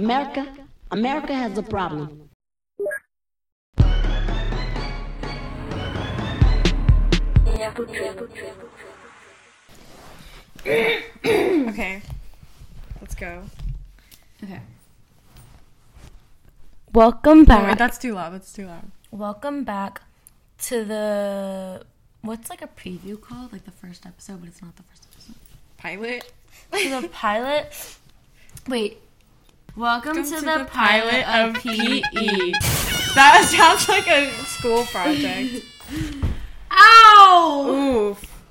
America, America has a problem. Okay. Let's go. Okay. Welcome No, wait, back. that's too loud. That's too loud. Welcome back to the what's like a preview called? Like the first episode, but it's not the first episode. Pilot. To the pilot. Wait. Welcome, to, the, pilot, of PE. That sounds like a school project. Ow! Oof.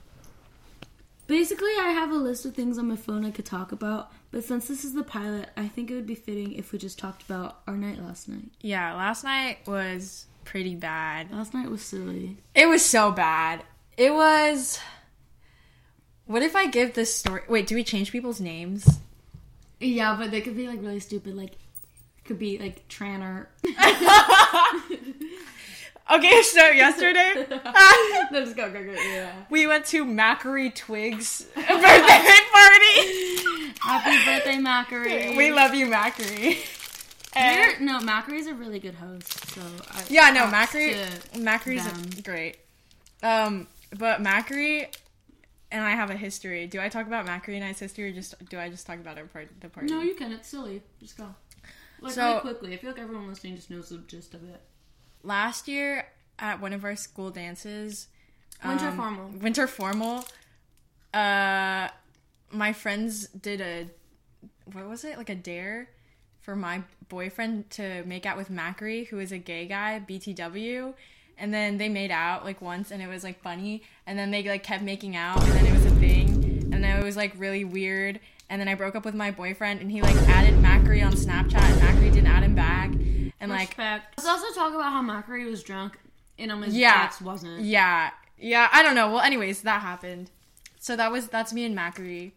Basically, I have a list of things on my phone I could talk about, but since this is the pilot, I think it would be fitting if we just talked about our night last night. Yeah, last night was pretty bad. Last night was silly. It was so bad. It was. What if I give this story? Wait, do we change people's names? Yeah, but they could be like really stupid. Like, could be like Tranner. Okay, so yesterday no, just go, go, go. Yeah. we went to Macquarie Twigs birthday party. Happy birthday, Macquarie. We love you, Macquarie. And- no, Macquarie's a really good host. So I, yeah, no, Macquarie. Macquarie's great. Um, but Macquarie and I have a history. Do I talk about Macquarie and I's history, or just do I just talk about our part, the party? No, you can. It's silly. Just go. Like So- really quickly. I feel like everyone listening just knows the gist of it. last year at one of our school dances Winter um, formal. winter formal uh my friends did a what was it like a dare for my boyfriend to make out with Macri, who is a gay guy, BTW. And then they made out like once and it was like funny. And then they like kept making out and then it was a thing. And then it was like really weird. And then I broke up with my boyfriend and he like added Macri on Snapchat and Macri didn't add him back. And like Respect. Let's also talk about how Macquarie was drunk and Emily's Yeah. ex wasn't. Yeah, yeah. I don't know. Well, anyways, that happened. So that was that's me and Macri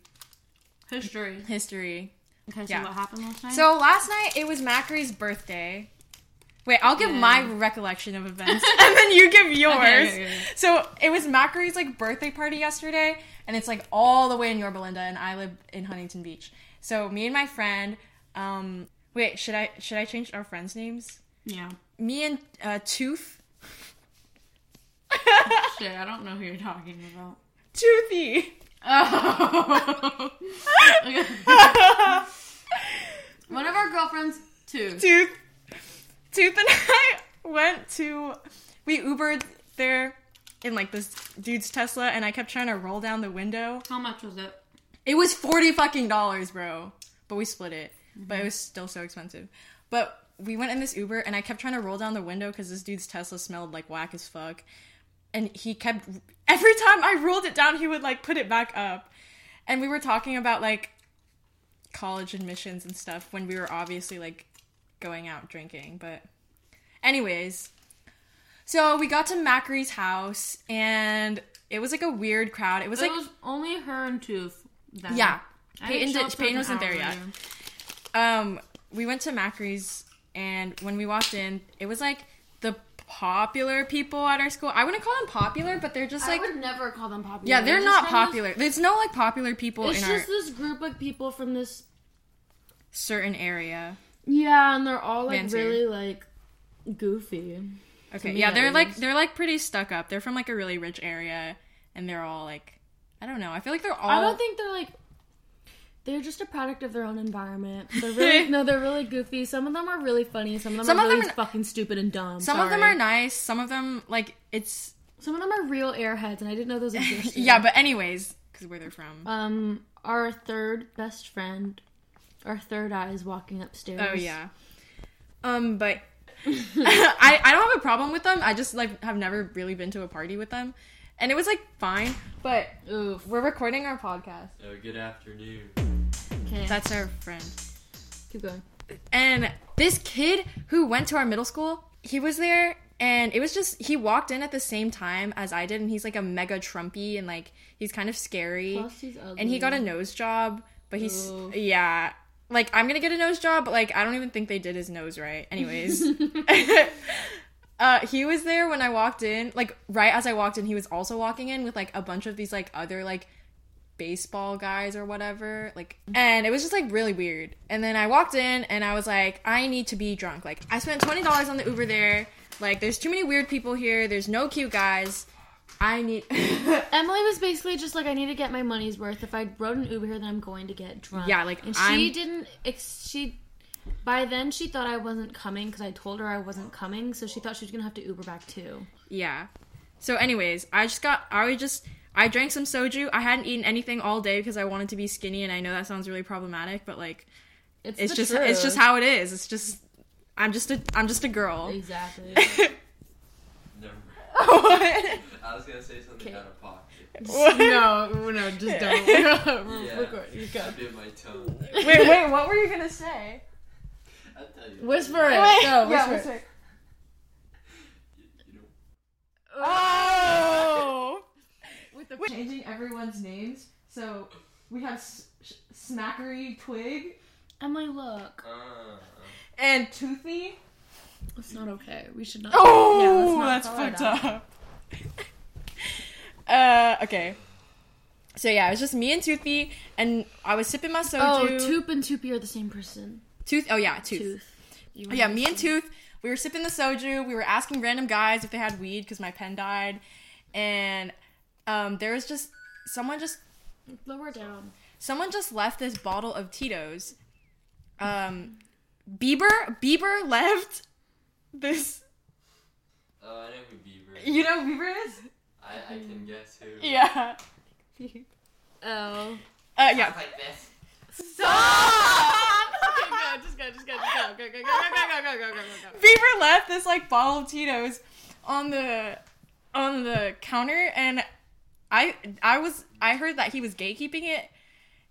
History. history. Okay, so Yeah. what happened last night? So last night it was Macri's birthday. Wait, I'll give Yeah. my recollection of events, and then you give yours. Okay, okay, okay. So it was Macri's like birthday party yesterday, and it's like all the way in Yorba Linda, and I live in Huntington Beach. So me and my friend, um, wait, should I should I change our friends' names? yeah. Me and uh, Tooth, Shit, I don't know who you're talking about. Toothy. Oh. One of our girlfriends, too. Tooth, Tooth and I went to, we Ubered there in like this dude's Tesla, and I kept trying to roll down the window. How much was it? It was forty fucking dollars, bro. But we split it. But it was still so expensive. But we went in this Uber, and I kept trying to roll down the window because this dude's Tesla smelled like whack as fuck. And he kept every time I rolled it down, he would like put it back up. And we were talking about like college admissions and stuff when we were obviously like going out drinking. But, anyways, so we got to Macri's house, and it was like a weird crowd. It was like it like was only her and Tooth. Then. yeah, Peyton, didn't show did, up till Peyton wasn't there yet. Um, we went to Macri's, and when we walked in, it was like the popular people at our school. I wouldn't call them popular, but they're just like I would never call them popular. yeah, they're just not from this- popular. There's no like popular people It's in just our this group of people from this. certain area. Yeah, and they're all like really like goofy. Okay, yeah, they're like they're like pretty stuck up. They're from like a really rich area, and they're all like, I don't know. I feel like they're all. I don't think they're like. They're just a product of their own environment. They're really no, they're really goofy. Some of them are really funny. Some of them Some are of them really are- fucking stupid and dumb. some of them are nice. Some of them like it's Some of them are real airheads, and I didn't know those existed. yeah. But anyways, because where they're from. um, our third best friend, our third eye is walking upstairs. Oh yeah. Um, but I I don't have a problem with them. I just like have never really been to a party with them, and it was like fine. But Oof. we're recording our podcast. Oh, good afternoon. Okay. That's our friend. Keep going. And this kid who went to our middle school, he was there and it was just he walked in at the same time as I did and he's like a mega Trumpy and like he's kind of scary. Plus, he's ugly. and he got a nose job, but he's Ooh. yeah. Like I'm gonna get a nose job, but like I don't even think they did his nose right. Anyways, uh, he was there when I walked in. Like right as I walked in, he was also walking in with like a bunch of these like other like baseball guys or whatever. Like, and it was just like really weird. And then I walked in and I was like, I need to be drunk. Like, I spent twenty dollars on the Uber there. Like, there's too many weird people here. There's no cute guys. I need. Emily was basically just like, I need to get my money's worth. If I rode an Uber here, then I'm going to get drunk. Yeah, like, and she I'm- didn't. Ex- she by then she thought I wasn't coming because I told her I wasn't coming, so she thought she was gonna have to Uber back too. Yeah. So, anyways, I just got. I was just. I drank some soju. I hadn't eaten anything all day because I wanted to be skinny, and I know that sounds really problematic, but like, It's, it's just truth. it's just how it is. It's just I'm just a I'm just a girl. exactly. Never. What? I was gonna say something out of pocket. no, no, just don't. Yeah. Record. You go. I bit my tongue. wait, wait. What were you gonna say? I'll tell you. Whisper it. Wait, Go, yeah, whisper. whisper. it. You, you know, Oh. With the Changing everyone's names. So we have S- Sh- Smackery Twig Emily, look. uh, and Toothy. It's not okay. We should not. Oh, Yeah, that's let's not call fucked up. Uh, okay. So yeah, it was just me and Toothy, and I was sipping my soju. Oh, Toop and Toopy are the same person. Tooth. Oh yeah, Tooth. Tooth. Oh, yeah, me and Tooth, we were sipping the soju. We were asking random guys if they had weed because my pen died, and um, there was just someone just Lower down. someone just left this bottle of Tito's. Um, Bieber Bieber left this. oh, I know who Bieber. is. You know who Bieber is? I, I can guess who. Yeah. Oh. Uh, yeah. Like this. Stop! Okay, go. Just go. Just go. Just go. Go. Go. Go. Go. Go. Go. Go. Go. Go. Go. Bieber left this like bottle of Tito's on the on the counter and I I was I heard that he was gatekeeping it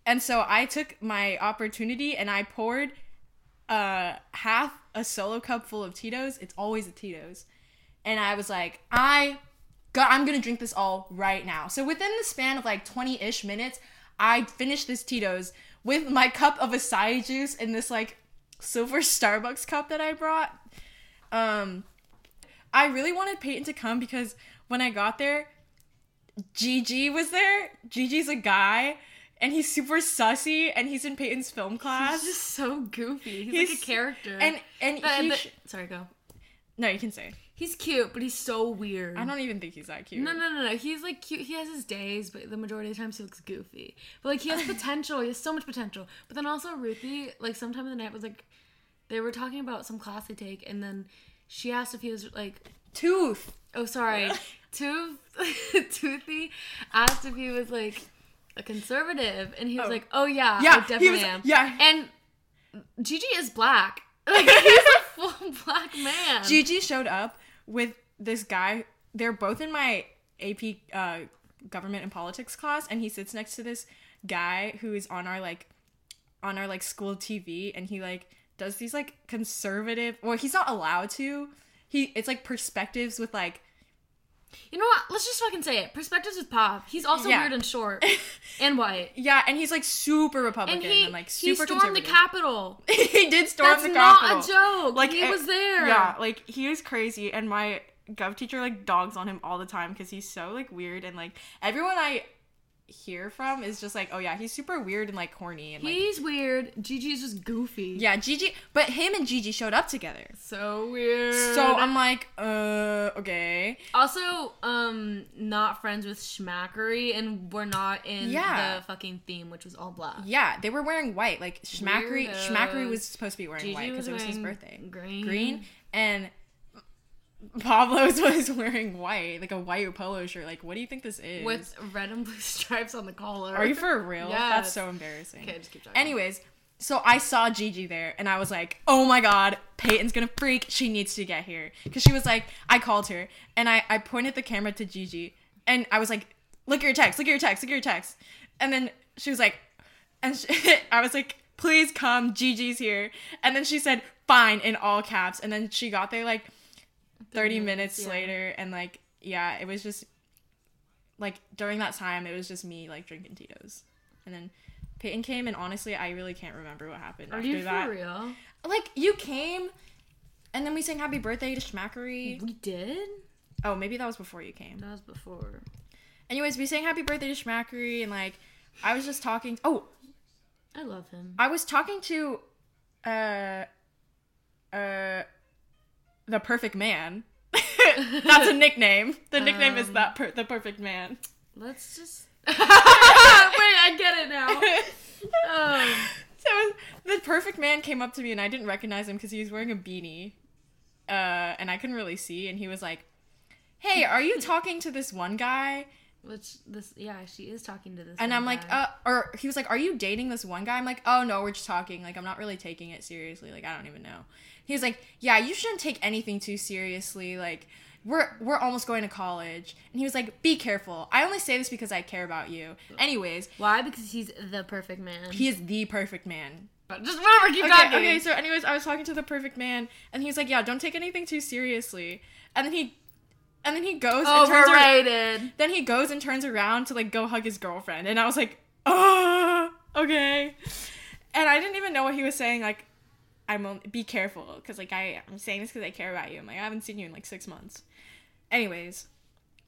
and so I took my opportunity and I poured uh half a solo cup full of Tito's. It's always a Tito's. And I was like, I got I'm gonna drink this all right now. So within the span of like 20-ish minutes, I finished this Tito's with my cup of acai juice in this like silver Starbucks cup that I brought. Um, I really wanted Peyton to come because when I got there, Gigi was there. Gigi's a guy, and he's super sussy, and he's in Peyton's film class. He's just so goofy. He's, like a character. and and But- he but- sorry, go. no, you can say. He's cute, but he's so weird. I don't even think he's that cute. No, no, no, no. He's like cute. He has his days, but the majority of the times he looks goofy. But like he has potential. He has so much potential. But then also Ruthie, like sometime in the night was like, they were talking about some class they take, and then she asked if he was like, Tooth. oh sorry, Tooth, Toothy asked if he was like a conservative, and he was Oh. like, oh yeah, Yeah, I definitely was- am. yeah. and Gigi is black. Like he's a full black man. Gigi showed up with this guy. They're both in my AP uh, government and politics class, and he sits next to this guy who is on our like on our like school TV, and he like does these like conservative. Well, he's not allowed to. He it's like perspectives with like You know what? Let's just fucking say it. Perspectives with Pop. He's also Yeah. weird and short and white. yeah, and he's like super Republican And and, he like he super stormed the. Capitol. he did storm That's the Capitol. That's not a joke. Like Like he it- was there. Yeah, like he is crazy, and my gov teacher like dogs on him all the time because he's so like weird, and like everyone I hear from is just like, oh yeah, he's super weird and like corny, and like He's weird. Gigi's just goofy. yeah, Gigi. But him and Gigi showed up together, So weird. so I'm like, uh, okay, also um not friends with Schmackery and we're not in Yeah. the fucking theme, which was all black. yeah, they were wearing white. Like Schmackery, Weirdos. Schmackery was supposed to be wearing Gigi white because it was his birthday. green. green, and Pablo's was wearing white, like a white polo shirt. Like, what do you think this is? With red and blue stripes on the collar. Are you for real? That's so embarrassing. Okay, just keep talking. Anyways, so I saw Gigi there and I was like, oh my god, Peyton's gonna freak. She needs to get here. Because she was like, I called her and I, I pointed the camera to Gigi and I was like, look at your text, look at your text, look at your text. And then she was like, and she, I was like, please come, Gigi's here. And then she said, fine, in all caps. And then she got there like 30 minutes yeah. later and like, yeah, it was just like during that time it was just me like drinking Tito's. And then Peyton came and honestly I really can't remember what happened Are after you that. for real? Like you came and then we sang happy birthday to Schmackery. We did? Oh, maybe that was before you came. That was before. Anyways, we sang happy birthday to Schmackery and like I was just talking. Oh, I love him. I was talking to, uh, uh, the perfect man. That's a nickname. The nickname is Um, that per- the perfect man. Let's just. Wait, I get it now. Um, So the perfect man came up to me and I didn't recognize him because he was wearing a beanie, uh, and I couldn't really see. And he was like, "Hey, are you talking to this one guy?" Which this, yeah, she is talking to this. And I'm like, uh, or he was like, "Are you dating this one guy?" I'm like, "Oh no, we're just talking. Like, I'm not really taking it seriously. Like, I don't even know." He was like, "Yeah, you shouldn't take anything too seriously. Like, we're we're almost going to college." And he was like, "Be careful. I only say this because I care about you." Anyways, why? Because he's the perfect man. he is the perfect man. just whatever, keep Okay, talking. okay. So, anyways, I was talking to the perfect man, and he was like, "Yeah, don't take anything too seriously." And then he, and then he goes and turns around. Then he goes and turns around to like go hug his girlfriend, and I was like, "Oh, okay." And I didn't even know what he was saying. Like, I'm only, be careful because like I I'm saying this because I care about you. I'm like I haven't seen you in like six months. Anyways,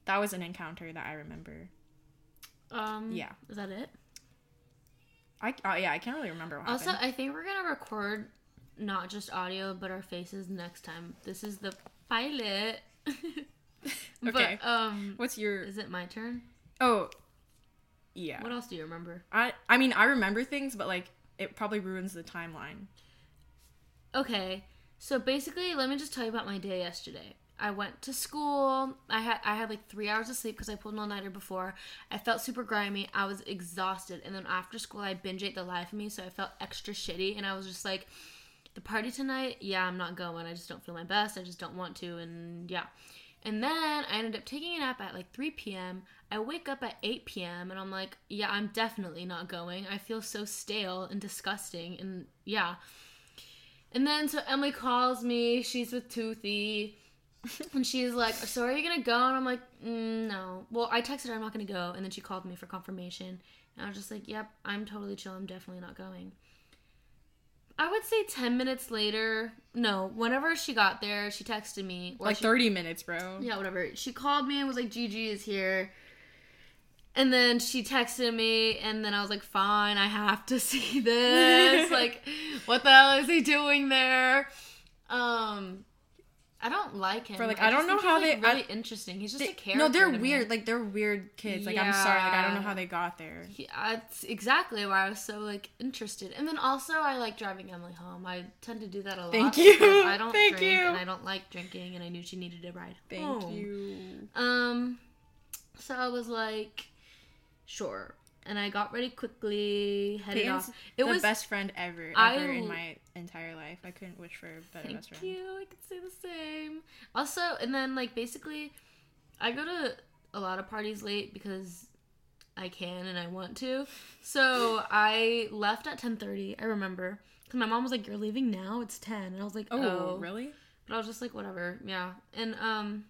that was an encounter that I remember. Um, Yeah. Is that it? I oh yeah I can't really remember what Also, happened. I think we're gonna record not just audio but our faces next time. This is the pilot. Okay. But, um, What's your is it my turn? oh yeah What else do you remember? I I mean I remember things but like it probably ruins the timeline. Okay, so basically, let me just tell you about my day yesterday. I went to school. I had I had like three hours of sleep because I pulled an all nighter before. I felt super grimy. I was exhausted, and then after school, I binge ate the life of me, so I felt extra shitty. And I was just like, the party tonight, yeah, I'm not going. I just don't feel my best. I just don't want to, and yeah. And then I ended up taking a nap at like 3 p.m. I wake up at 8 p.m. and I'm like, yeah, I'm definitely not going. I feel so stale and disgusting, and yeah. And then so Emily calls me. She's with Toothy. And she's like, So are you going to go? And I'm like, mm, No. Well, I texted her, I'm not going to go. And then she called me for confirmation. And I was just like, Yep, I'm totally chill. I'm definitely not going. I would say 10 minutes later. No, whenever she got there, she texted me. Like she, 30 minutes, bro. yeah, whatever. She called me and was like, Gigi is here. And then she texted me, and then I was like, fine, I have to see this. like, what the hell is he doing there? Um, I don't like him. For, like, I I don't know how he's, like, they- I- really interesting. He's just They- a character. no, they're to me. weird. Like they're weird kids. Like I'm sorry. Like I don't know how they got there. He, that's exactly why I was so like interested. And then also, I like driving Emily home. I tend to do that a lot. Thank you. I don't Thank drink, you. and I don't like drinking, and I knew she needed a ride. Thank home. you. Um, so I was like, sure, and I got ready quickly, headed Peyton's off. It the was best friend ever, ever I in my entire life. I couldn't wish for a better Thank best friend. you. I could say the same. Also, and then like basically, I go to a lot of parties late because I can and I want to. So I left at ten thirty. I remember because my mom was like, "You're leaving now? It's 10. And I was like, Oh, "Oh, really? But I was just like, whatever, yeah. And um,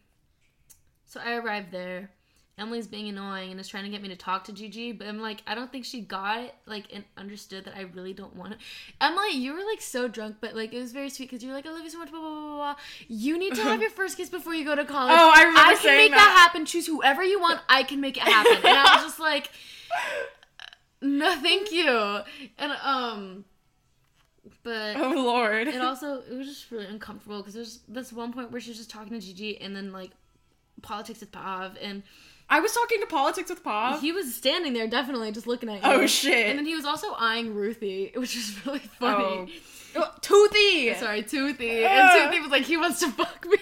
so I arrived there. Emily's being annoying and is trying to get me to talk to Gigi, but I'm like, I don't think she got it, like, and understood that I really don't want to. Emily, you were like so drunk, but like it was very sweet because you were like, I love you so much, blah blah blah blah. blah. You need to have your first kiss before you go to college. Oh, I remember I can saying make that. that. happen. Choose whoever you want. I can make it happen. And I was just like, no, thank you. And um, but Oh lord. it also it was just really uncomfortable because there's this one point where she's just talking to Gigi and then like politics with Pav and I was talking to politics with Pop. he was standing there definitely just looking at you. Oh, shit. And then he was also eyeing Ruthie, which was really Oh. funny. Oh, Toothy. Sorry, Toothy. And Ugh. Toothy was like, he wants to fuck me.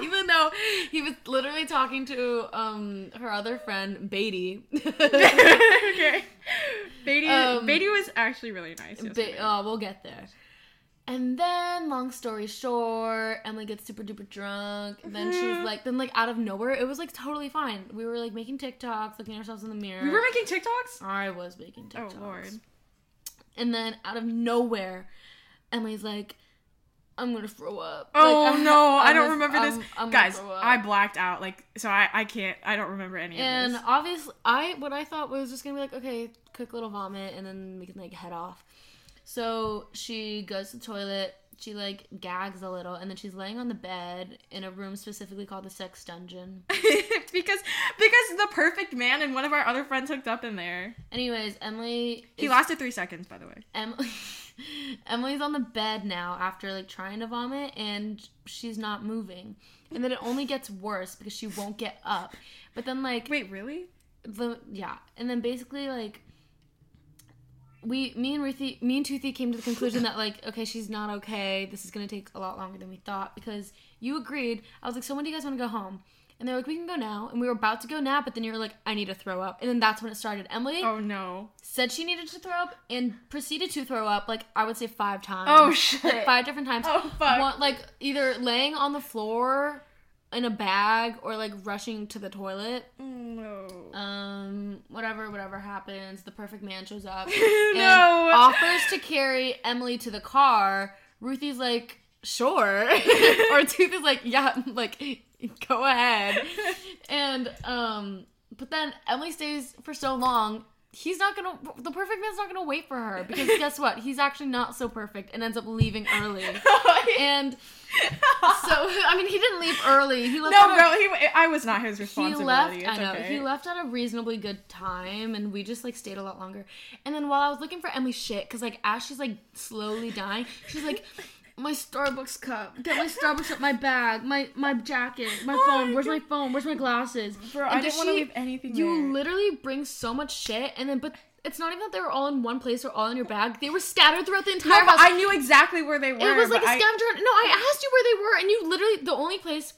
Even though he was literally talking to um her other friend, Beatty. okay. Beatty, Um, Beatty was actually really nice. Ba- oh, we'll get there. And then, long story short, Emily gets super duper drunk. And then she's mm-hmm. like, then like out of nowhere, it was like totally fine. We were like making TikToks, looking at ourselves in the mirror. we were making TikToks. I was making TikToks. Oh TikToks. lord. And then out of nowhere, Emily's like, I'm gonna throw up. Oh Like, no, I don't gonna- remember this. I'm- I'm Guys. I blacked out. Like, so I, I can't. I don't remember any And of this. And obviously, I what I thought was just gonna be like, okay, quick little vomit, and then we can like head off. So she goes to the toilet, she like gags a little, and then she's laying on the bed in a room specifically called the sex dungeon. because because the perfect man and one of our other friends hooked up in there. Anyways, Emily. He is- lasted three seconds, by the way. Emily. Emily's on the bed now after like trying to vomit, and she's not moving. And then it only gets worse because she won't get up. But then like Wait, really? the yeah, and then basically like we me and Ruthie me and Toothy came to the conclusion that like okay she's not okay. This is gonna take a lot longer than we thought because you agreed. I was like so when do you guys want to go home? And they're like we can go now. And we were about to go now but then you were like I need to throw up. And then that's when it started. Emily Oh no. said she needed to throw up and proceeded to throw up like I would say five times. Oh shit. like five different times. Oh, fuck. One- like either laying on the floor in a bag or like rushing to the toilet No. um, whatever, whatever happens, the perfect man shows up No. offers to carry Emily to the car. Ruthie's like, sure, or Tooth is like, yeah, like go ahead. And um, but then Emily stays for so long. He's not gonna. The perfect man's not gonna wait for her because guess what? He's actually not so perfect and ends up leaving early. And so, I mean, he didn't leave early. He left. no, on a- bro. He, I was not his responsibility he left It's i know okay. he left at a reasonably good time and we just like stayed a lot longer and then while i was looking for emily's shit because like as she's like slowly dying she's like my starbucks cup get my starbucks up my bag my my jacket my Oh phone where's my phone where's my glasses Bro, And I didn't want to leave anything you there. literally bring so much shit and then but it's not even that they were all in one place or all in your bag they were scattered throughout the entire No, house I knew exactly where they were. it was like a scavenger hunt. No, I asked you where they were, and you literally the only place,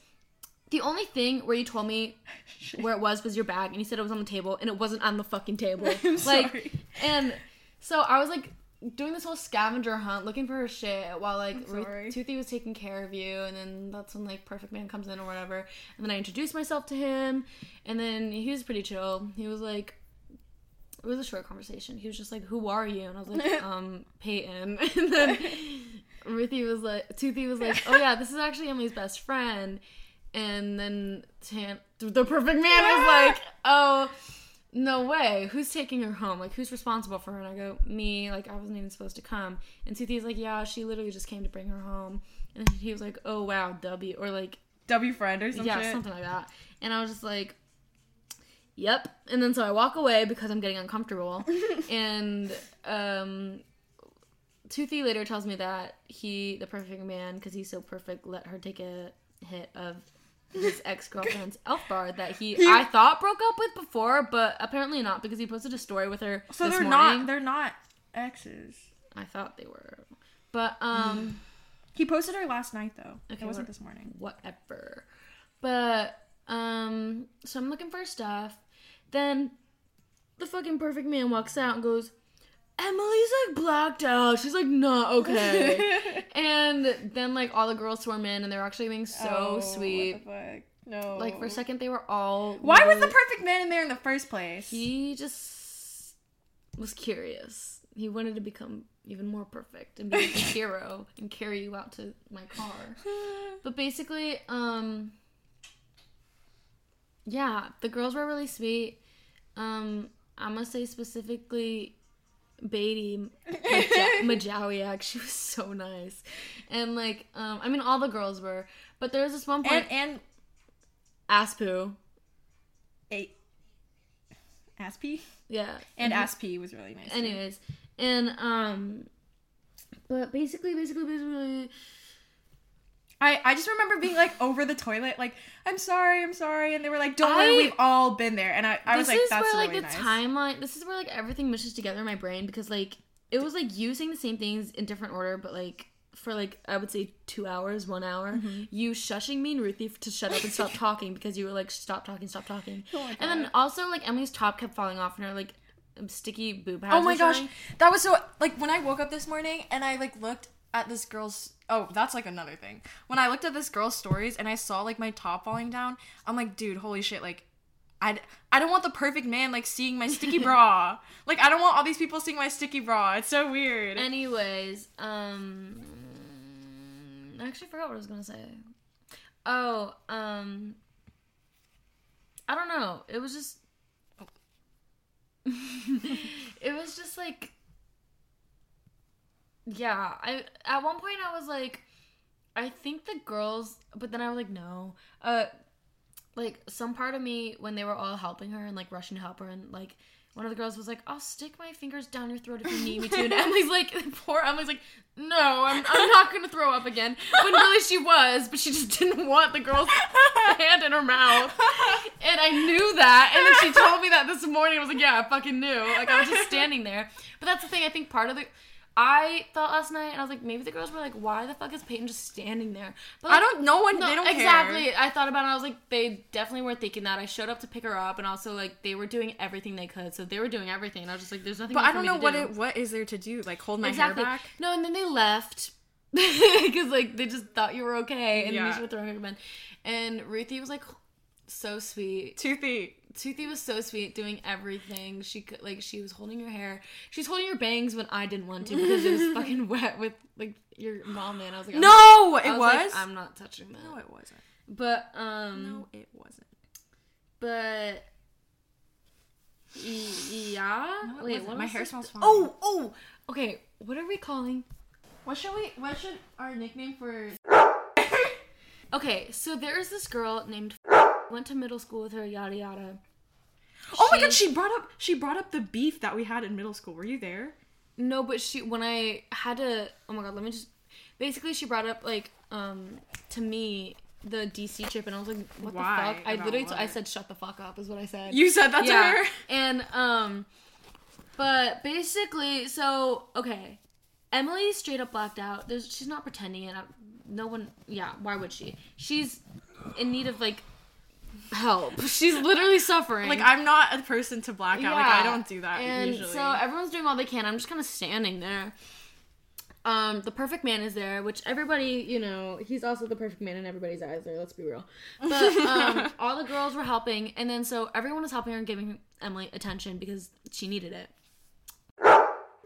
the only thing where you told me where it was was your bag, and you said it was on the table, and it wasn't on the fucking table. I'm like, sorry. and so I was like doing this whole scavenger hunt, looking for her shit, while like Ruth- Toothy was taking care of you, and then that's when like Perfect Man comes in or whatever, and then I introduced myself to him, and then he was pretty chill. He was like. It was a short conversation. He was just like, "Who are you?" And I was like, "Um, Peyton." And then Ruthie was like, Toothy was like, "Oh yeah, this is actually Emily's best friend." And then Tan, the perfect man was like, "Oh, no way. Who's taking her home? Like, who's responsible for her?" And I go, "Me. Like, I wasn't even supposed to come." And Toothy's like, "Yeah, she literally just came to bring her home." And he was like, "Oh wow, W," or like, W friend or some yeah, shit. something like that. And I was just like, "Yep." And then so I walk away because I'm getting uncomfortable. and um, Toothy later tells me that he, the perfect man, because he's so perfect, let her take a hit of his ex girlfriend's elf bar that he, I thought broke up with before, but apparently not because he posted a story with her. So they're morning. not. They're not exes. I thought they were, but um. He posted her last night though. Okay, it wasn't this morning. whatever. But um so I'm looking for stuff. Then the fucking perfect man walks out and goes, Emily's like blacked out. She's like not okay. and then like all the girls swarm in and they're actually being so Oh, what sweet. the fuck? No. Like for a second they were all Why was the perfect man in there in the first place? he just was curious. He wanted to become even more perfect and be a hero and carry you out to my car. But basically, um yeah, the girls were really sweet. Um I'm gonna say specifically Beatty Maja- Majowiak, she was so nice. And like, um I mean all the girls were, but there was this one point and and Aspu. a Aspie Yeah. and. Aspie was really nice. too. anyways and um but basically basically basically I, I just remember being like over the toilet, like I'm sorry, I'm sorry, and they were like, "Don't I- worry, we've all been there." And I, I was this like, is "That's where like really the nice." timeline this is where like everything meshes together in my brain because like it was like you saying the same things in different order but like for like I would say two hours, one hour, Mm-hmm. you shushing me and Ruthie to shut up and stop talking because you were like stop talking, stop talking, Oh my and then also like Emily's top kept falling off and her like sticky boob pads. Oh my were gosh, showing. that was so like when I woke up this morning and I like looked at this girl's. Oh, that's like another thing. When I looked at this girl's stories and I saw like my top falling down, I'm like, dude, holy shit, like. I, I don't want the perfect man like seeing my sticky bra. Like I don't want all these people seeing my sticky bra. It's so weird. Anyways, um, I actually forgot what I was gonna say. Oh, um, I don't know. It was just, it was just like yeah, I at one point I was like, I think the girls, but then I was like, no. Uh, like some part of me when they were all helping her and like rushing to help her and like one of the girls was like, "I'll stick my fingers down your throat if you need me to," and Emily's like, poor Emily's like, "No, I'm I'm not gonna throw up again." When really she was, but she just didn't want the girl's hand in her mouth, and I knew that. And then she told me that this morning. I was like, "Yeah, I fucking knew." Like I was just standing there. But that's the thing. I think part of the I thought last night, and I was like, maybe the girls were like, "Why the fuck is Peyton just standing there?" But I don't. No one. no, they don't exactly. care. I thought about it. and I was like, they definitely weren't thinking that. I showed up to pick her up, and also like they were doing everything they could. So they were doing everything. And I was just like, there's nothing. But I don't know what do. it. What is there to do? Like hold my exactly. hair back. No, and then they left because like they just thought you were okay, and Yeah. yeah. were throwing her in. And Ruthie was like so sweet. Toothy. Toothy was so sweet, doing everything. She could like she was holding your hair. She's holding your bangs when I didn't want to because it was fucking wet with like your mom. And I was like, I'm- No, it I was. like, I'm not touching that. no, it wasn't. But um, No, it wasn't. but yeah. No, Wait, what My hair smells fine. Oh, oh. Okay, what are we calling? What should we? What should our nickname for? Okay, so there's this girl named went to middle school with her. Yada yada. Oh my god, She- brought up. She brought up the beef that we had in middle school. Were you there? No, but she when I had to. Oh my god, let me just. Basically, she brought up like um to me the DC trip, and I was like, "What Why? the fuck?" I About literally, I what? said, "Shut the fuck up," is what I said. You said that to her. And um but basically, so okay. Emily straight up blacked out. There's she's not pretending it. I- No one yeah, why would she? She's in need of like help. She's literally suffering. Like I'm not a person to black out. Like I don't do that and usually. so everyone's doing all they can. I'm just kind of standing there. Um, the perfect man is there, which everybody, you know, he's also the perfect man in everybody's eyes. There, let's be real. But um, all the girls were helping, and then so everyone was helping her and giving Emily attention because she needed it.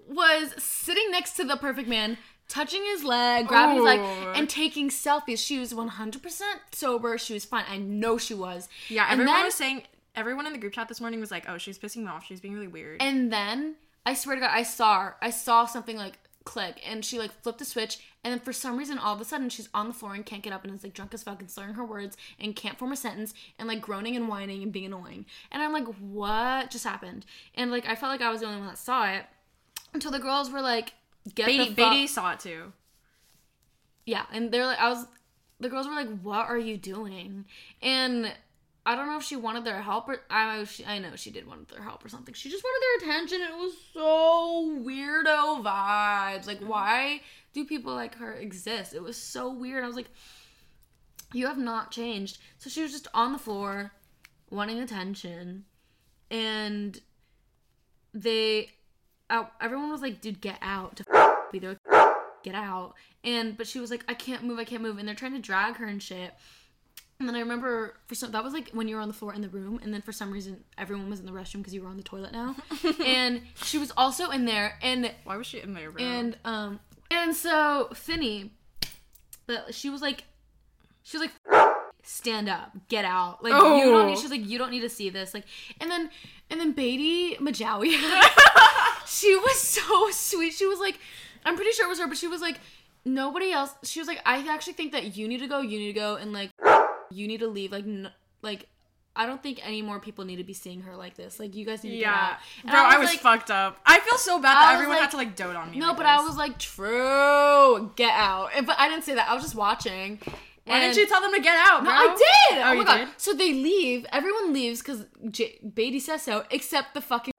Was sitting next to the perfect man, touching his leg, grabbing his leg, oh. and taking selfies. She was 100% sober. She was fine. I know she was. yeah, and everyone then- was saying. Everyone in the group chat this morning was like, "Oh, she's pissing me off. She's being really weird." And then I swear to God, I saw her. I saw something like click, and she like flipped the switch, and then for some reason, all of a sudden, she's on the floor and can't get up, and is like drunk as fuck and slurring her words and can't form a sentence and like groaning and whining and being annoying. And I'm like, what just happened? And like I felt like I was the only one that saw it until the girls were like, get Beatty, the. Beatty saw it too. Yeah, and they're like, I was, the girls were like, "What are you doing?" And I don't know if she wanted their help or I, she, I know she did want their help or something. She just wanted their attention. It was so weirdo vibes. Like, mm-hmm. why do people like her exist? It was so weird. I was like, you have not changed. So she was just on the floor, wanting attention, and they, uh, everyone was like, "Dude, get out!" To be there, get out. And but she was like, I can't move, I can't move, and they're trying to drag her and shit. And then I remember for some that was like when you were on the floor in the room, and then for some reason everyone was in the restroom because you were on the toilet now, and she was also in there, and Why was she in there, bro? and um and so Finny, but she was like, she was like, stand up, get out, like you Oh. don't need. She's like, you don't need to see this, like, and then and then Beatty Majawi, was like, I'm pretty sure it was her, but she was like, nobody else. She was like, I actually think that you need to go, you need to go, and like, you need to leave, like, n- like. I don't think any more people need to be seeing her like this. Like you guys need to get yeah, out. And bro, I was, like, fucked up. I feel so bad that everyone like- had to like dote on me. No, like but I was like, true, get out. And- But I didn't say that. I was just watching. Why And- didn't you tell them to get out, No, bro? I did. Oh, Oh, my you god. did? So they leave. Everyone leaves because J- Beatty says so, except the fucking.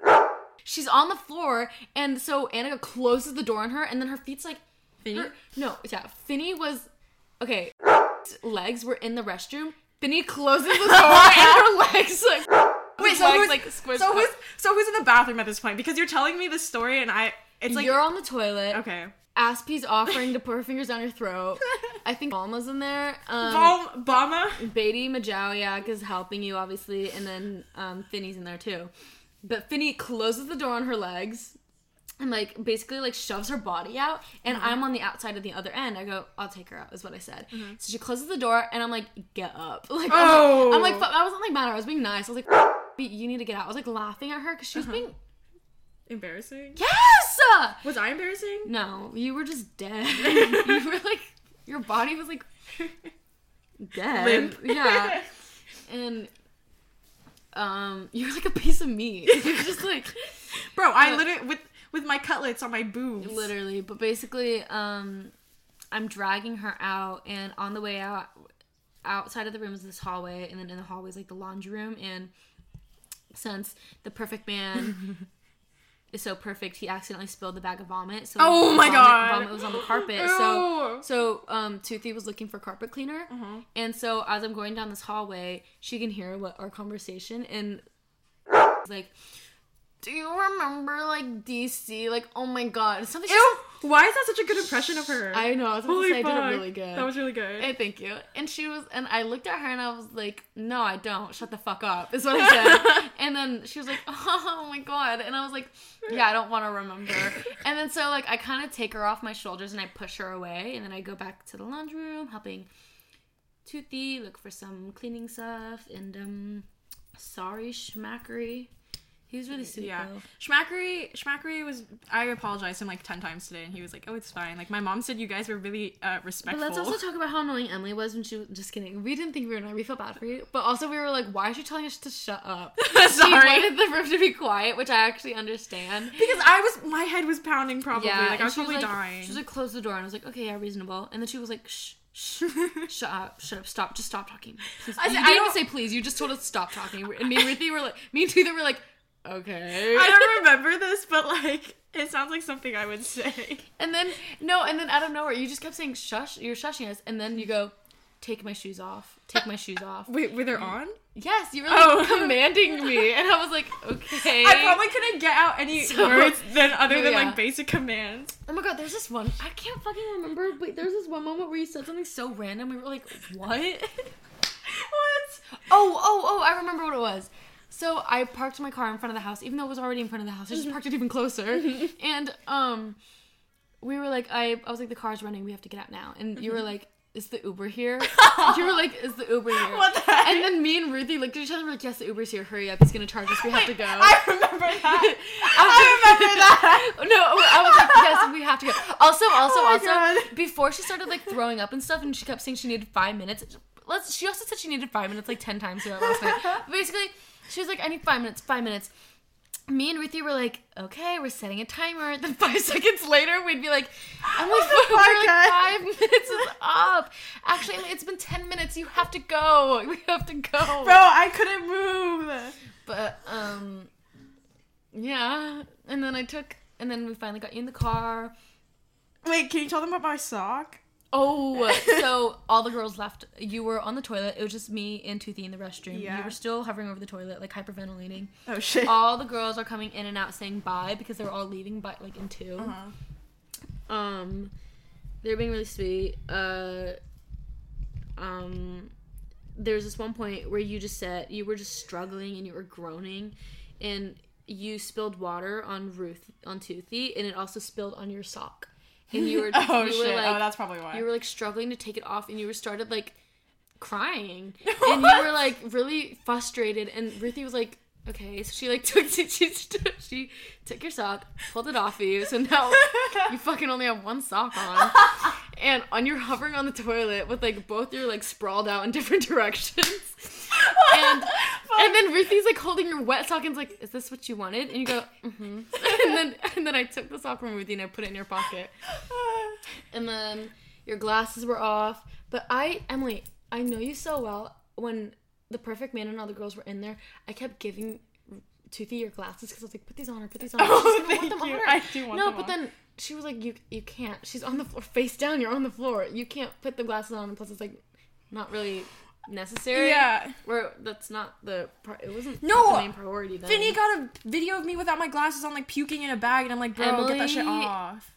She's on the floor, and so Annika closes the door on her, and then her feet's like. Finny? her- no, yeah. Finny was. Okay. Legs were in the restroom. Finny closes the door, and her legs like. Wait, so legs, who's, like, squished so who's so who's in the bathroom at this point? Because you're telling me the story, and I it's like You're on the toilet. okay. Aspie's offering to put her fingers down your throat. I think Alma's in there. Um, Bama. Beatty Majawiak is helping you, obviously, and then um, Finny's in there too. But Finny closes the door on her legs and like basically like shoves her body out, and mm-hmm. I'm on the outside of the other end. I go, I'll take her out, is what I said. Mm-hmm. So she closes the door, and I'm like, get up. Like, I'm, Oh. like, I'm like, I oh. wasn't like mad. I was being nice. I was like, you need to get out. I was like laughing at her because she was uh-huh. being embarrassing? Yes. Was I embarrassing? No, you were just dead. you were like your body was like dead. Limp. Yeah. And um you're like a piece of meat. You're just like Bro, I Uh, literally with with my cutlets on my boobs. literally, but basically um I'm dragging her out and on the way out outside of the room is this hallway and then in the hallway is like the laundry room and since the perfect man is so perfect he accidentally spilled the bag of vomit so Oh my vomit, God. vomit was on the carpet so Ew. so um Toothy was looking for carpet cleaner Uh-huh. and so as I'm going down this hallway she can hear what our conversation and like do you remember like DC like oh my god something she Ew. Why is that such a good impression of her? I know I was Holy to say I did fuck. it really good That was really good. Hey, thank you. And she was, and I looked at her and I was like, no, I don't. Shut the fuck up, is what I said. and then she was like, oh my god. And I was like, yeah, I don't want to remember. And then so, like, I kind of take her off my shoulders and I push her away. And then I go back to the laundry room, helping Toothy look for some cleaning stuff. And, um, sorry, Schmackery. He was really sweet, yeah, though. Schmackery, Schmackery was. I apologized to him like ten times today, and he was like, "Oh, it's fine." Like my mom said, you guys were really uh, But respectful. let's also talk about how annoying Emily was when she was just kidding. We didn't think we were annoying. We felt bad for you. But also we were like, why is she telling us to shut up? She Sorry, wanted the room to be quiet, which I actually understand. because I was my head was pounding probably. like I was she probably like, dying. She was like, close the door, and I was like, okay, yeah, reasonable. And then she was like, shh, shh, shut up, shut up, stop, just stop talking. Please. I you said, didn't I don't- say please. You just told us to stop talking. And me and Ruthie were like, me and Toothy were like, okay. I don't remember this, but like it sounds like something I would say. And then no, and then out of nowhere, you just kept saying shush. You're shushing us, and then you go, take my shoes off. Take my shoes off. Wait, were they mm. on? Yes, you were like Oh. commanding me, and I was like, okay. I probably couldn't get out any So- words than other than yeah. like basic commands. Oh my god, there's this one. I can't fucking remember, but there's this one moment where you said something so random. We were like, what? What? Oh, oh, oh, I remember what it was. So I parked my car in front of the house, even though it was already in front of the house. I just parked it even closer. and um we were like, I I was like, the car's running, we have to get out now. And you were like, is the Uber here? you were like, is the Uber here? What the heck? And then me and Ruthie looked at each other and were like, yes, the Uber's here. Hurry up. He's going to charge us. We have to go. I remember that. I remember that. No, I was like, yes, we have to go. Also, also, Oh my also, God. before she started like throwing up and stuff, and she kept saying she needed five minutes. Let's. She also said she needed five minutes like ten times throughout last night. But basically, she was like, I need five minutes, five minutes. Me and Ruthie were like, okay, we're setting a timer. Then five seconds later, we'd be like, I'm like, we're like five minutes is up. Actually, it's been ten minutes. You have to go. We have to go. Bro, I couldn't move. But um yeah, and then I took and then we finally got you in the car. Wait, can you tell them about my sock? Oh, so all the girls left. You were on the toilet. It was just me and Toothy in the restroom. Yeah. You were still hovering over the toilet, like hyperventilating. Oh shit. all the girls are coming in and out saying bye because they were all leaving by like in 2 Uh-huh. Um, they're being really sweet. Uh, um, there's this one point where you just said you were just struggling and you were groaning, and you spilled water on Ruth on Toothy, and it also spilled on your sock. And you were Oh you shit. were like oh, that's probably why. you were like struggling to take it off, and you were started like crying, and you were like really frustrated. And Ruthie was like, "Okay," so she like took she she, she took your sock, pulled it off of you, so now you fucking only have one sock on, and on you're hovering on the toilet with like both your like sprawled out in different directions. And and then Ruthie's like holding your wet sock and's like, "Is this what you wanted?" And you go, "Mm-hmm." And then and then I took the sock from Ruthie and I put it in your pocket and then your glasses were off. But I, Emily, I know you so well. When the perfect man and all the girls were in there, I kept giving Toothy your glasses because I was like, put these on her, put these on her. Oh, thank them on you. her. I do want no, them but on. then she was like, you you can't. She's on the floor, face down. You're on the floor. You can't put the glasses on. And plus, it's like not really necessary. Yeah. Where that's not the. Pri- it wasn't No! the main priority. Then. Vinny got a video of me without my glasses on, like puking in a bag, and I'm like, bro, get that shit off.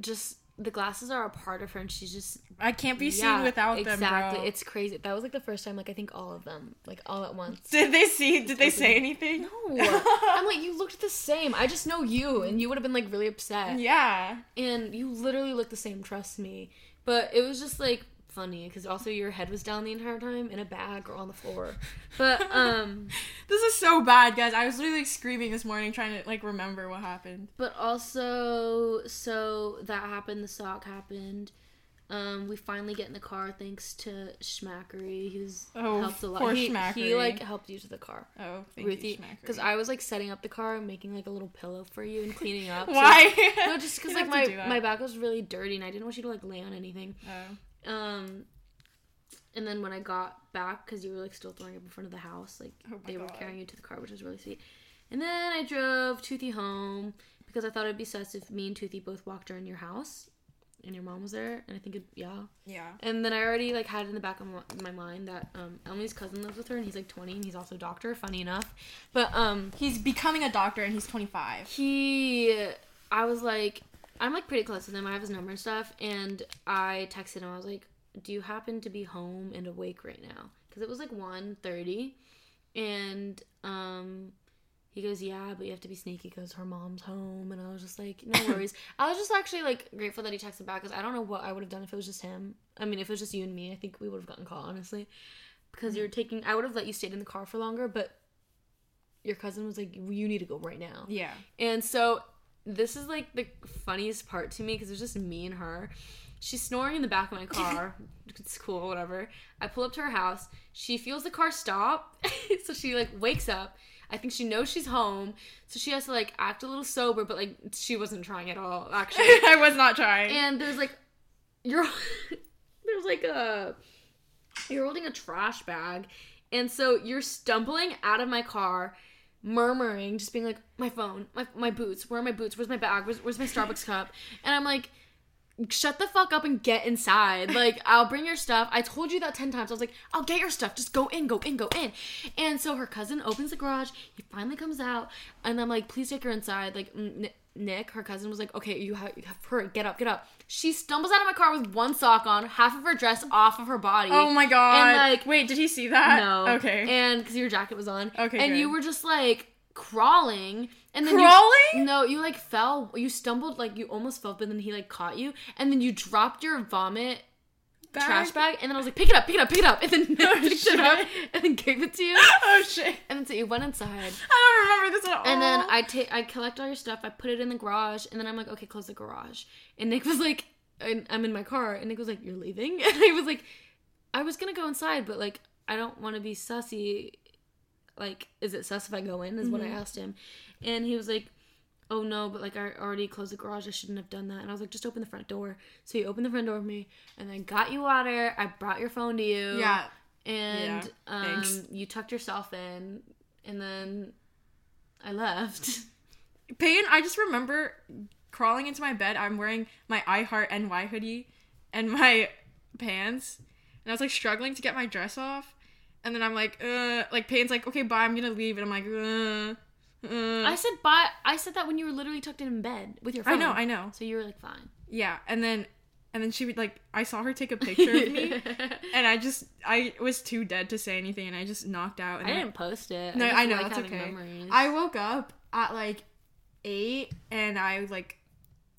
just the glasses are a part of her, and she's just I can't be seen without exactly. them, Exactly. It's crazy. That was like the first time, like I think all of them, like all at once. Did they see? Did they say anything? No, I'm like you looked the same. I just know you, and you would have been like really upset. Yeah. And you literally look the same. Trust me. But it was just like funny because also your head was down the entire time in a bag or on the floor. But um, This is so bad, guys. I was literally like, screaming this morning trying to like remember what happened. but also so that happened. The sock happened. Um, we finally get in the car thanks to Schmackery, who's Oh, helped a lot. poor he, he like helped you to the car. Oh, thank Ruthie, because I was like setting up the car and making like a little pillow for you and cleaning up. so- Why? no, just because like my my back was really dirty and I didn't want you to like lay on anything. Oh. Um, and then when I got back, because you were like still throwing up in front of the house, like Oh they were carrying you to the car, which was really sweet. And then I drove Toothy home because I thought it'd be sus if me and Toothy both walked around your house, and your mom was there, and I think it yeah. Yeah. And then I already like had it in the back of my- mind that um Emily's cousin lives with her, and he's like twenty, and he's also a doctor. Funny enough, but um He's becoming a doctor and he's 25. he i was like i'm like pretty close with him. I have his number and stuff and i texted him. I was like do you happen to be home and awake right now? Because it was like 1.30 and um he goes yeah but you have to be sneaky because her mom's home. And i was just like no worries. I was just actually like grateful that he texted back because i don't know what i would have done if it was just him. I mean if it was just you and me i think we would have gotten caught honestly. Because you're taking i would have let you stay in the car for longer but your cousin was like you need to go right now. Yeah. and so this is like the funniest part to me because it's just me and her. She's snoring in the back of my car. it's cool, whatever. I pull up to her house. She feels the car stop. so she like wakes up. I think she knows she's home. So she has to like act a little sober, but like she wasn't trying at all, actually. I was not trying. and there's like you're there's like a you're holding a trash bag and so you're stumbling out of my car murmuring just being like my phone my, my boots where are my boots? Where's my bag? Where's, where's my starbucks cup? And i'm like shut the fuck up and get inside. Like i'll bring your stuff. I told you that 10 times. I was like i'll get your stuff. Just go in go in go in. And so her cousin opens the garage. He finally comes out. And i'm like please take her inside. Like N- nick her cousin was like okay you have, you have her get up get up she stumbles out of my car with one sock on half of her dress off of her body oh my god. and like wait, did he see that? no Okay. and because your jacket was on Okay, and you were just like crawling and then Crawling? you, no you like fell you stumbled like you almost fell but then he like caught you and then you dropped your vomit Bag? trash bag? and then I was like pick it up pick it up pick it up. And then oh, picked it up and then gave it to you. Oh shit. and then so you went inside. I don't remember this at all. and then I take I collect all your stuff I put it in the garage and then I'm like okay close the garage. And Nick was like I'm in my car and Nick was like you're leaving? And I was like I was gonna go inside but like I don't want to be sussy like is it sus if I go in is what I mm-hmm. asked him. And he was like oh no but like I already closed the garage. I shouldn't have done that. And I was like just open the front door. So he opened the front door for me and I got you water. I brought your phone to you. Yeah. and Yeah, um, you tucked yourself in and then I left. Peyton, I just remember crawling into my bed. I'm wearing my I Heart NY hoodie and my pants, and I was like struggling to get my dress off. And then I'm like, uh, like Peyton's like, okay, bye, I'm gonna leave, and I'm like, uh, uh. I said bye. I said that when you were literally tucked in bed with your phone. I know, I know, So you were like fine. yeah. And then, and then she would like, I saw her take a picture of me, and I just, I was too dead to say anything, and I just knocked out. And I didn't post it. No, just I know like that's okay. Memories. I woke up at like eight, and I like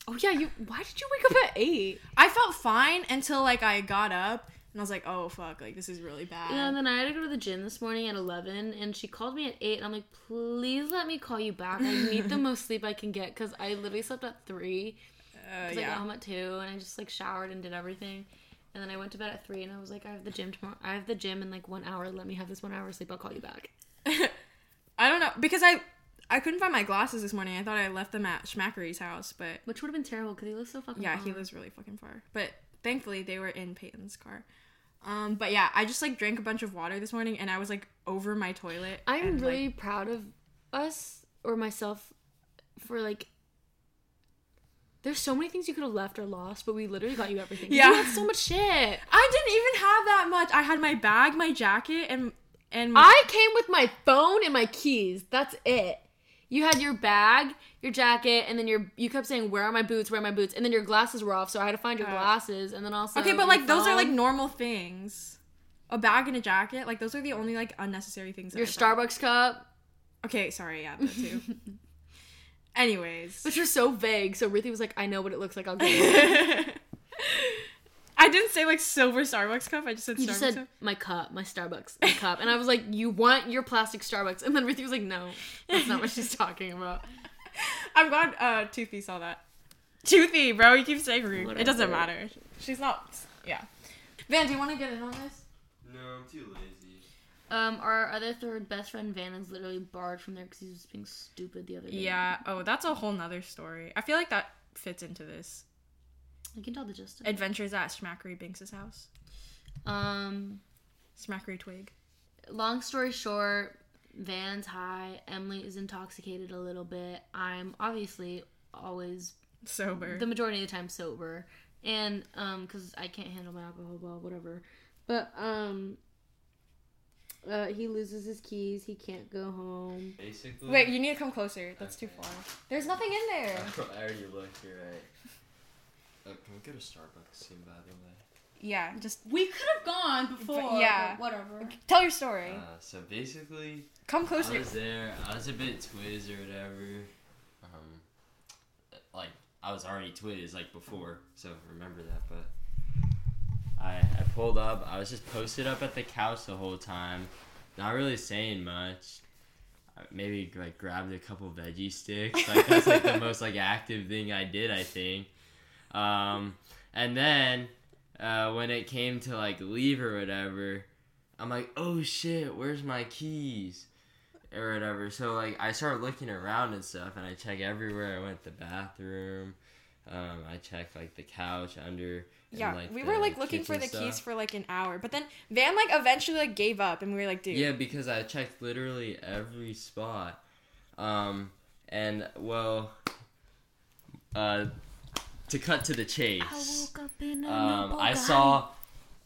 oh yeah, you. Why did you wake up at eight? I felt fine until like I got up and I was like, oh fuck, like this is really bad. Yeah, and then I had to go to the gym this morning at eleven, and she called me at eight, and I'm like, please let me call you back. I need the most sleep I can get because I literally slept at three. Uh, Because I got home at two, and I just like showered and did everything. And then I went to bed at three, and I was like, I have the gym tomorrow. I have the gym in like one hour. Let me have this one hour of sleep. I'll call you back. I don't know because I I couldn't find my glasses this morning. I thought I left them at Shmachary's house, but Which would have been terrible because he lives so fucking. yeah, far. he lives really fucking far. But thankfully they were in Peyton's car. Um, but yeah, I just like drank a bunch of water this morning and I was like over my toilet. I'm and, really like, proud of us or myself for like. There's so many things you could have left or lost, but we literally got you everything. Yeah. you had so much shit. I didn't even have that much. I had my bag, my jacket, and and I came with my phone and my keys. That's it. You had your bag, your jacket, and then your you kept saying, "Where are my boots? Where are my boots?" And then your glasses were off, so I had to find your glasses, and then also okay, but like those are like normal things. A bag and a jacket, like those are the only like unnecessary things. your. Starbucks cup, Okay, sorry, yeah, that too. Anyways, which are so vague. So Ruthie was like, "I know what it looks like. I'll get it." I I didn't say like silver Starbucks cup. I just said You Starbucks just said cup. my cup, my Starbucks, my cup, and I was like, "You want your plastic Starbucks?" And then Ruthie was like, "No, that's not what she's talking about." I'm glad uh Toothy saw that. Toothy, bro, you keep saying rude. It doesn't matter. She's not. Yeah. Van, do you want to get in on this? No, I'm too lazy. Um, our other third best friend Van is literally barred from there because he was being stupid the other day. Yeah. Oh, that's a whole nother story. I feel like that fits into this. I can tell the gist. Of it. Adventures at Shmachary Binks's house. Um, Shmachary Twig. long story short, Van's high. Emily is intoxicated a little bit. I'm obviously always Sober. the majority of the time sober, and um, because I can't handle my alcohol, well, whatever. But um, uh, he loses his keys. He can't go home. Basically. Wait, you need to come closer. That's too far. There's nothing in there. I already looked. You're right. Uh, can we go to Starbucks soon, by the way? Yeah, just We could have gone before. But yeah. but whatever. tell your story. Uh, so basically, Come I closer. was there. I was a bit twiz or whatever. Um, like I was already twiz like before, so remember that. But I I pulled up. I was just posted up at the couch the whole time, not really saying much. I maybe like grabbed a couple veggie sticks. Like that's like the most like active thing I did. I think. Um, and then uh, when it came to like leave or whatever, I'm like, oh shit, where's my keys? Or whatever. So like I started looking around and stuff and I check everywhere. I went to the bathroom. Um, I checked like the couch under. and, Yeah, like, we the were like looking for the keys for like an hour, but then Van like eventually like gave up, and we were like, dude. Yeah, because I checked literally every spot. Um, and well, uh, to cut to the chase. up in Um, I saw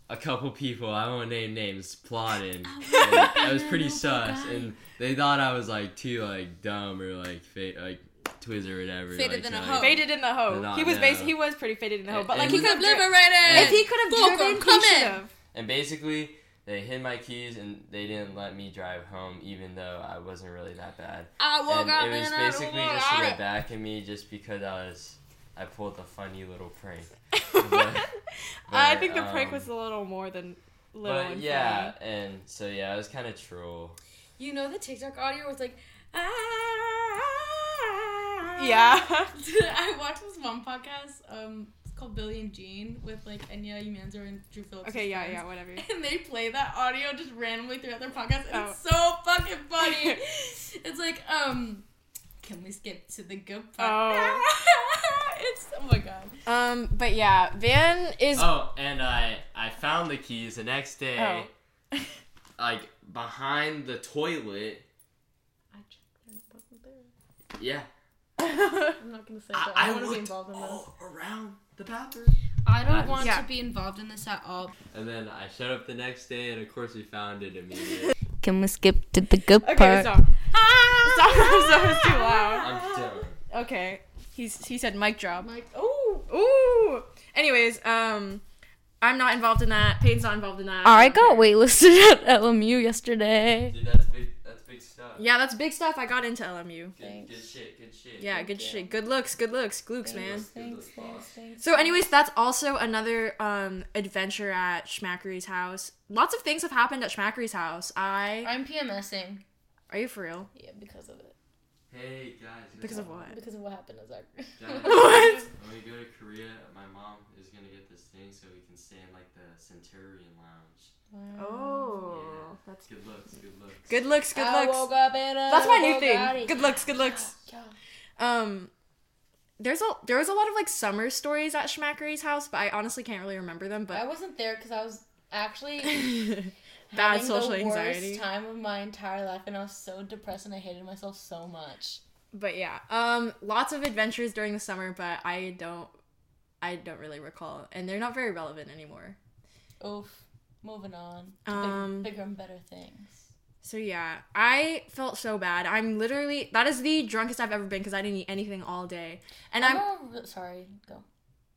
a couple people, I won't name names, plotting. and it was pretty sus, and they thought I was like too like dumb or like fa- like twiz or whatever. Faded like, than to, a like- hoe. Faded in the hoe. He was know. bas- he was pretty faded in the hoe, but like he could have driven. liberated. If he could have Fulcrum, driven, come he in. should have. And basically, they hid my keys and they didn't let me drive home, even though I wasn't really that bad. I woke and up it was and basically woke just to up. get back at me, just because I was. I pulled a funny little prank. But- I think the prank um, was a little more than little. But and yeah, and so yeah, it was kind of troll. You know the TikTok audio was like, ah. funny. Yeah. I watched this one podcast. Um, it's called Billy and Jean with like Enya Umanzor and Drew Phillips. okay. Yeah. Yeah. Whatever. And they play that audio just randomly throughout their podcast, and Oh. it's so fucking funny. it's like, um, can we skip to the good part? Oh. it's oh my god. Um. But yeah, Van is. Oh, and I I found the keys the next day, Oh. like behind the toilet. I checked there, it wasn't there. Yeah, I'm not gonna say that. I, I don't want to be involved in this. all around the bathroom. I don't Nice. want Yeah. to be involved in this at all. And then I showed up the next day, and of course we found it immediately. Can we skip to the good okay. part? Stop. Stop. Stop. It's too loud. I'm done. Okay. He's he said mic drop. Like, oh, Ooh. Anyways, um, I'm not involved in that. Peyton's not involved in that. I don't got care. waitlisted at LMU yesterday. Dude, stuff. Yeah, that's big stuff. I got into LMU. Good, good shit. Good shit. Yeah, good shit. Good looks. Good looks. Glukes, man. Good looks, boss. So, anyways, that's also another um adventure at Shmachary's house. Lots of things have happened at Shmachary's house. I I'm PMSing. are you for real? Yeah, because of it. Hey guys. Because of what? Because of what happened is that. Guys, What? When we go to Korea, my mom is gonna get this thing so we can stay in like the Centurion Lounge. Oh, Yeah. that's Good looks. Good looks. good looks. Good I looks. woke up in a That's my new Bugatti. thing. Good looks. Good looks. Yeah. Um, there's a there was a lot of like summer stories at Shmachary's house, but I honestly can't really remember them. But I wasn't there because I was actually bad social the anxiety. worst time of my entire life, and I was so depressed and I hated myself so much. But yeah, um, lots of adventures during the summer, but I don't, I don't really recall, and they're not very relevant anymore. Oof. Moving on to Um, big, bigger and better things. So yeah, I felt so bad. I'm literally that is the drunkest I've ever been because I didn't eat anything all day, and I'm. I'm a, sorry. Go.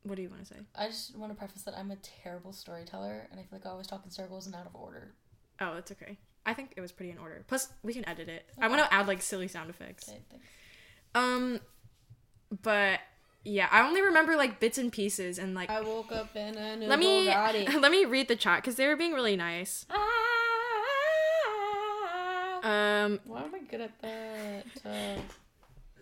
What do you want to say? I just want to preface that I'm a terrible storyteller, and I feel like I always talk in circles and out of order. Oh, it's okay. I think it was pretty in order. Plus, we can edit it. I want to add like silly sound effects. Okay. Um, but yeah, I only remember like bits and pieces and like I woke up in a new let me Bugatti. let me read the chat because they were being really nice. Um, Why am I good at that? Uh,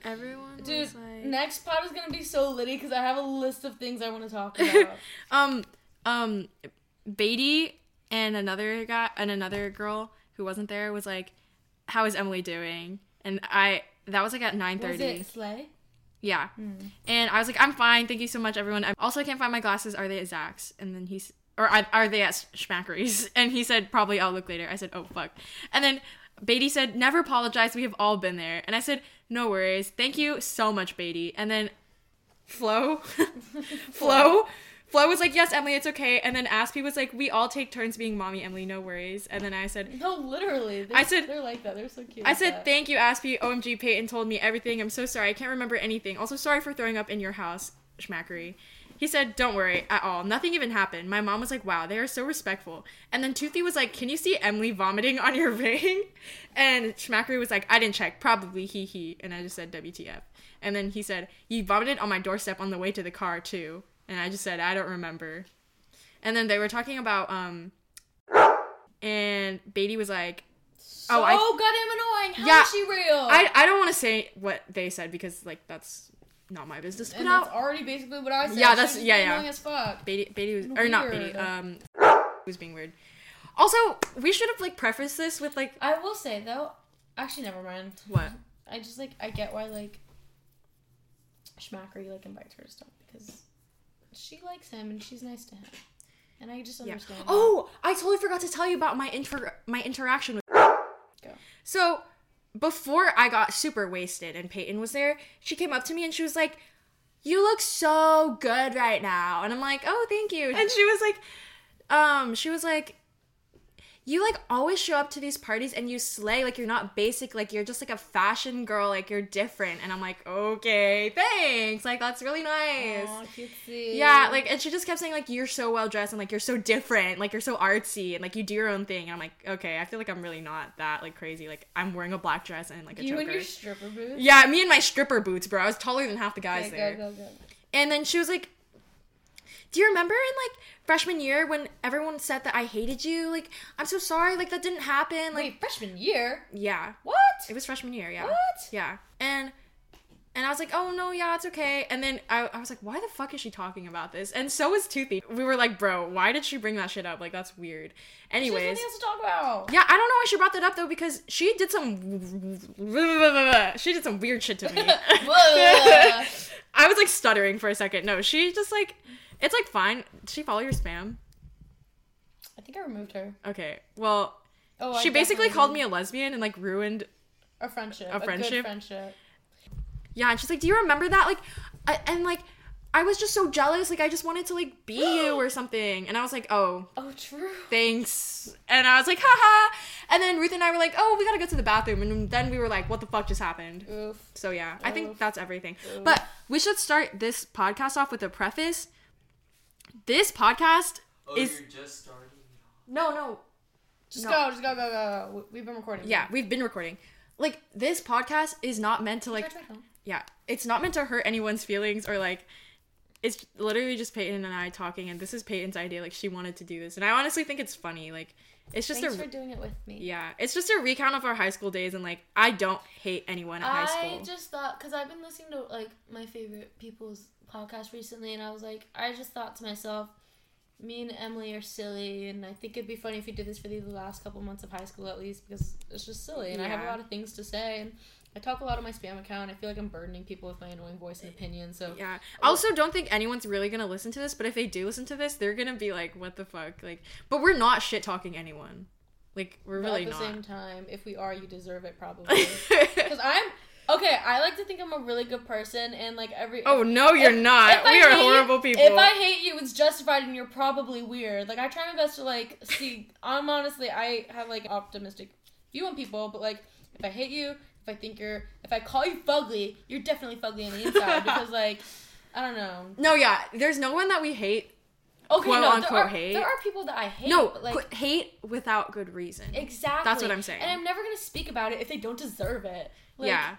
everyone dude, like, next pod is gonna be so litty because I have a list of things I want to talk about. um, um, Beatty and another guy and another girl who wasn't there was like, "How is Emily doing?" And I that was like at nine thirty. was it Slay? Yeah. Hmm. And I was like, I'm fine. Thank you so much, everyone. I also can't find my glasses. Are they at Zach's? And then he's, or are are they at Shmachary's? And he said, probably I'll look later. I said, oh, fuck. And then Beatty said, never apologize. We have all been there. And I said, no worries. Thank you so much, Beatty. And then Flo, Flo, Flo was like, yes, Emily, it's okay. And then Aspie was like, we all take turns being mommy, Emily, no worries. And then I said, No, literally. They're, I said- they're like that. They're so cute. I said, that. thank you, Aspie. OMG, Peyton told me everything. I'm so sorry. I can't remember anything. Also, sorry for throwing up in your house, Shmachary. He said, don't worry at all. Nothing even happened. My mom was like, wow, they are so respectful. And then Toothy was like, can you see Emily vomiting on your ring? And Shmachary was like, I didn't check. Probably he he. And I just said, WTF. And then he said, you vomited on my doorstep on the way to the car, too. And I just said, I don't remember. And then they were talking about, um, and Beatty was like, So oh, I- goddamn annoying. How Yeah, is she real? I, I don't want to say what they said because like that's not my business put and that's already basically what I said. Yeah, that's- yeah, yeah. Annoying as fuck. Beatty, Beatty was or not Beatty. Um, was being weird. Also, we should have like prefaced this with like I will say though, actually, never mind. what? I just like I get why like Shmachary like invites her to stuff because she likes him and she's nice to him, and I just understand. that. Oh, I totally forgot to tell you about my inter my interaction with. Go. So before I got super wasted and Peyton was there, she came up to me and she was like, "You look so good right now," and I'm like, "Oh, thank you." And she was like, um, she was like. You like always show up to these parties and you slay like you're not basic like you're just like a fashion girl like you're different and I'm like okay thanks like that's really nice Aw, cutesy. yeah, like and she just kept saying like you're so well dressed and like you're so different, like you're so artsy and like you do your own thing. And I'm like, okay, I feel like I'm really not that like crazy. Like I'm wearing a black dress and like a you choker. and your stripper boots. yeah, me and my stripper boots, bro. I was taller than half the guys Okay, there. go go go. And then she was like, "Do you remember in like freshman year when everyone said that I hated you? Like I'm so sorry. Like that didn't happen. Like Wait, freshman year? yeah, What? it was freshman year. Yeah. What? Yeah. And and I was like, oh no, yeah, it's okay. And then I, I was like, why the fuck is she talking about this? And so was Toothy. We were like, bro, why did she bring that shit up? Like that's weird. She has Anyways. to talk about. Yeah, I don't know why she brought that up though because she did some she did some weird shit to me. I was like stuttering for a second. No, she just like it's like fine. Did she follow your spam? I think I removed her. Okay. Well, Oh, I she basically called me a lesbian and like ruined a friendship. a A, friendship? good friendship. Yeah, and she's like, "Do you remember that?" Like, I, and like, I was just so jealous. Like, I just wanted to like be you or something. And I was like, "Oh, Oh, true. thanks." And I was like, "Haha." And then Ruth and I were like, "Oh, we gotta go to the bathroom." And then we were like, "What the fuck just happened?" Oof. So yeah, I think that's everything. Oof. But we should start this podcast off with a preface. This podcast Oh, is you're just starting. no, no. Just No. go, just go, go, go, go. We- We've been recording. Yeah, we've been recording. Like this podcast is not meant to like Touch my phone. Yeah, it's not meant to hurt anyone's feelings or like it's literally just Peyton and I talking and this is Peyton's idea like she wanted to do this and I honestly think it's funny like it's just Thanks a for doing it with me. yeah, it's just a recount of our high school days and like I don't hate anyone at high school. I just thought because I've been listening to like my favorite people's podcast recently, and I was like, I just thought to myself, me and Emily are silly, and I think it'd be funny if we did this for the last couple months of high school at least because it's just silly, and I have a lot of things to say, and I talk a lot on my spam account. I feel like I'm burdening people with my annoying voice and opinion, so yeah. I also don't think anyone's really gonna listen to this, but if they do listen to this, they're gonna be like, "What the fuck?" Like, but we're not shit talking anyone. Like, we're But really at the not. same time, if we are, you deserve it probably. Because I'm okay. I like to think I'm a really good person, and like every oh no, you're if- not. if I we are hate horrible people. If I hate you, it's justified, and you're probably weird. Like I try my best to like see. I'm honestly, I have like optimistic view on people, but like if I hate you, if I think you're, if I call you fugly, you're definitely fugly on the inside because like I don't know. no, yeah, there's no one that we hate. Okay, Quote, no, unquote, there are, hate. there are people that I hate. no, but, like qu- hate without good reason. exactly. That's what I'm saying. And I'm never gonna speak about it if they don't deserve it. Like, yeah.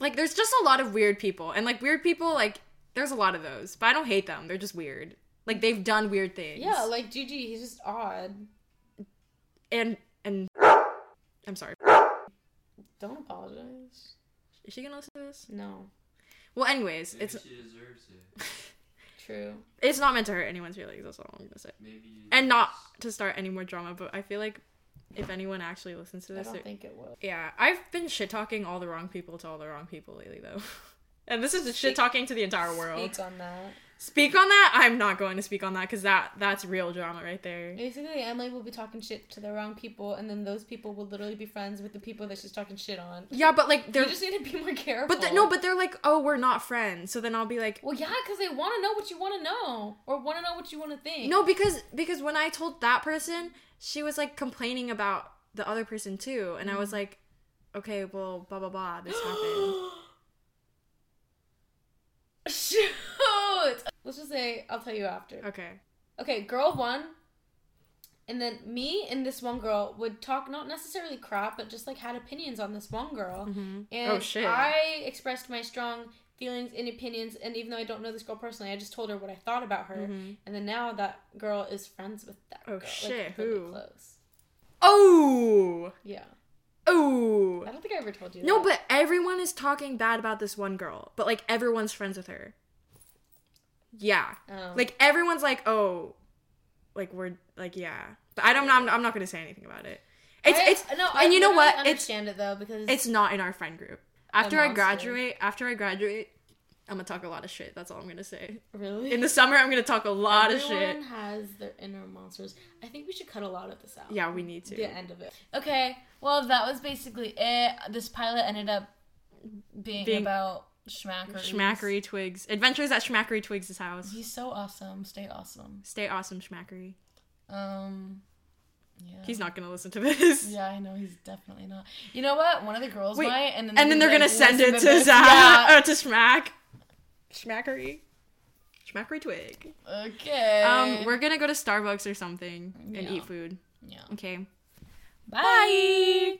like there's just a lot of weird people and like weird people like there's a lot of those but i don't hate them they're just weird like they've done weird things Yeah, like Gigi, he's just odd. and and i'm sorry Don't apologize. is she gonna listen to this No. well anyways Maybe it's she deserves it. True. it's not meant to hurt anyone's feelings that's all i'm gonna say Maybe. and not to start any more drama but i feel like if anyone actually listens to this, I don't think it will. yeah i've been shit talking all the wrong people to all the wrong people lately though and this is shit talking to the entire world Speak on that. Speak on that i'm not going to speak on that because that that's real drama right there Basically, Emily will be talking shit to the wrong people, and then those people will literally be friends with the people that she's talking shit on. yeah but like they're just need to be more careful. but the, no but they're like oh we're not friends so then i'll be like Well, yeah, because they want to know what you want to know, or want to know what you want to think. no because because when i told that person she was like complaining about the other person too and i Mm. was like okay well blah blah blah this happened! Let's just say I'll tell you after. okay Okay, girl one, and then me and this one girl would talk not necessarily crap, but just like had opinions on this one girl. Mhm. And Oh, shit. I expressed my strong feelings and opinions, and even though I don't know this girl personally, I just told her what I thought about her. Mhm. And then now that girl is friends with that Oh, girl. shit, Like, really who? close. oh Yeah. oh I don't think I ever told you No, that. but everyone is talking bad about this one girl, but like everyone's friends with her. Yeah, Um, like everyone's like, oh, like we're like yeah, but I don't. I'm, I'm not gonna say anything about it. It's I- it's no, I and you know what? It's Understand it though because it's not in our friend group. After I graduate, after I graduate, I'm gonna talk a lot of shit. That's all I'm gonna say. really In the summer, I'm gonna talk a lot Everyone of shit. Everyone has their inner monsters. I think we should cut a lot of this out. Yeah, we need to. The end of it. Okay, well that was basically it. This pilot ended up being, Being- about Shmachary. Shmachary Twigs. Adventures at Shmachary Twigs' house. He's so awesome. Stay awesome. Stay awesome, Shmachary. Um, yeah. He's not gonna listen to this. Yeah, I know he's definitely not. You know what? One of the girls Wait, might, and then and then they're be gonna send it "Listen to. Zach Yeah. or to Schmack. Shmachary. Shmachary Twig. Okay. Um, we're gonna go to Starbucks or something and Yeah. eat food. yeah. Okay. Bye.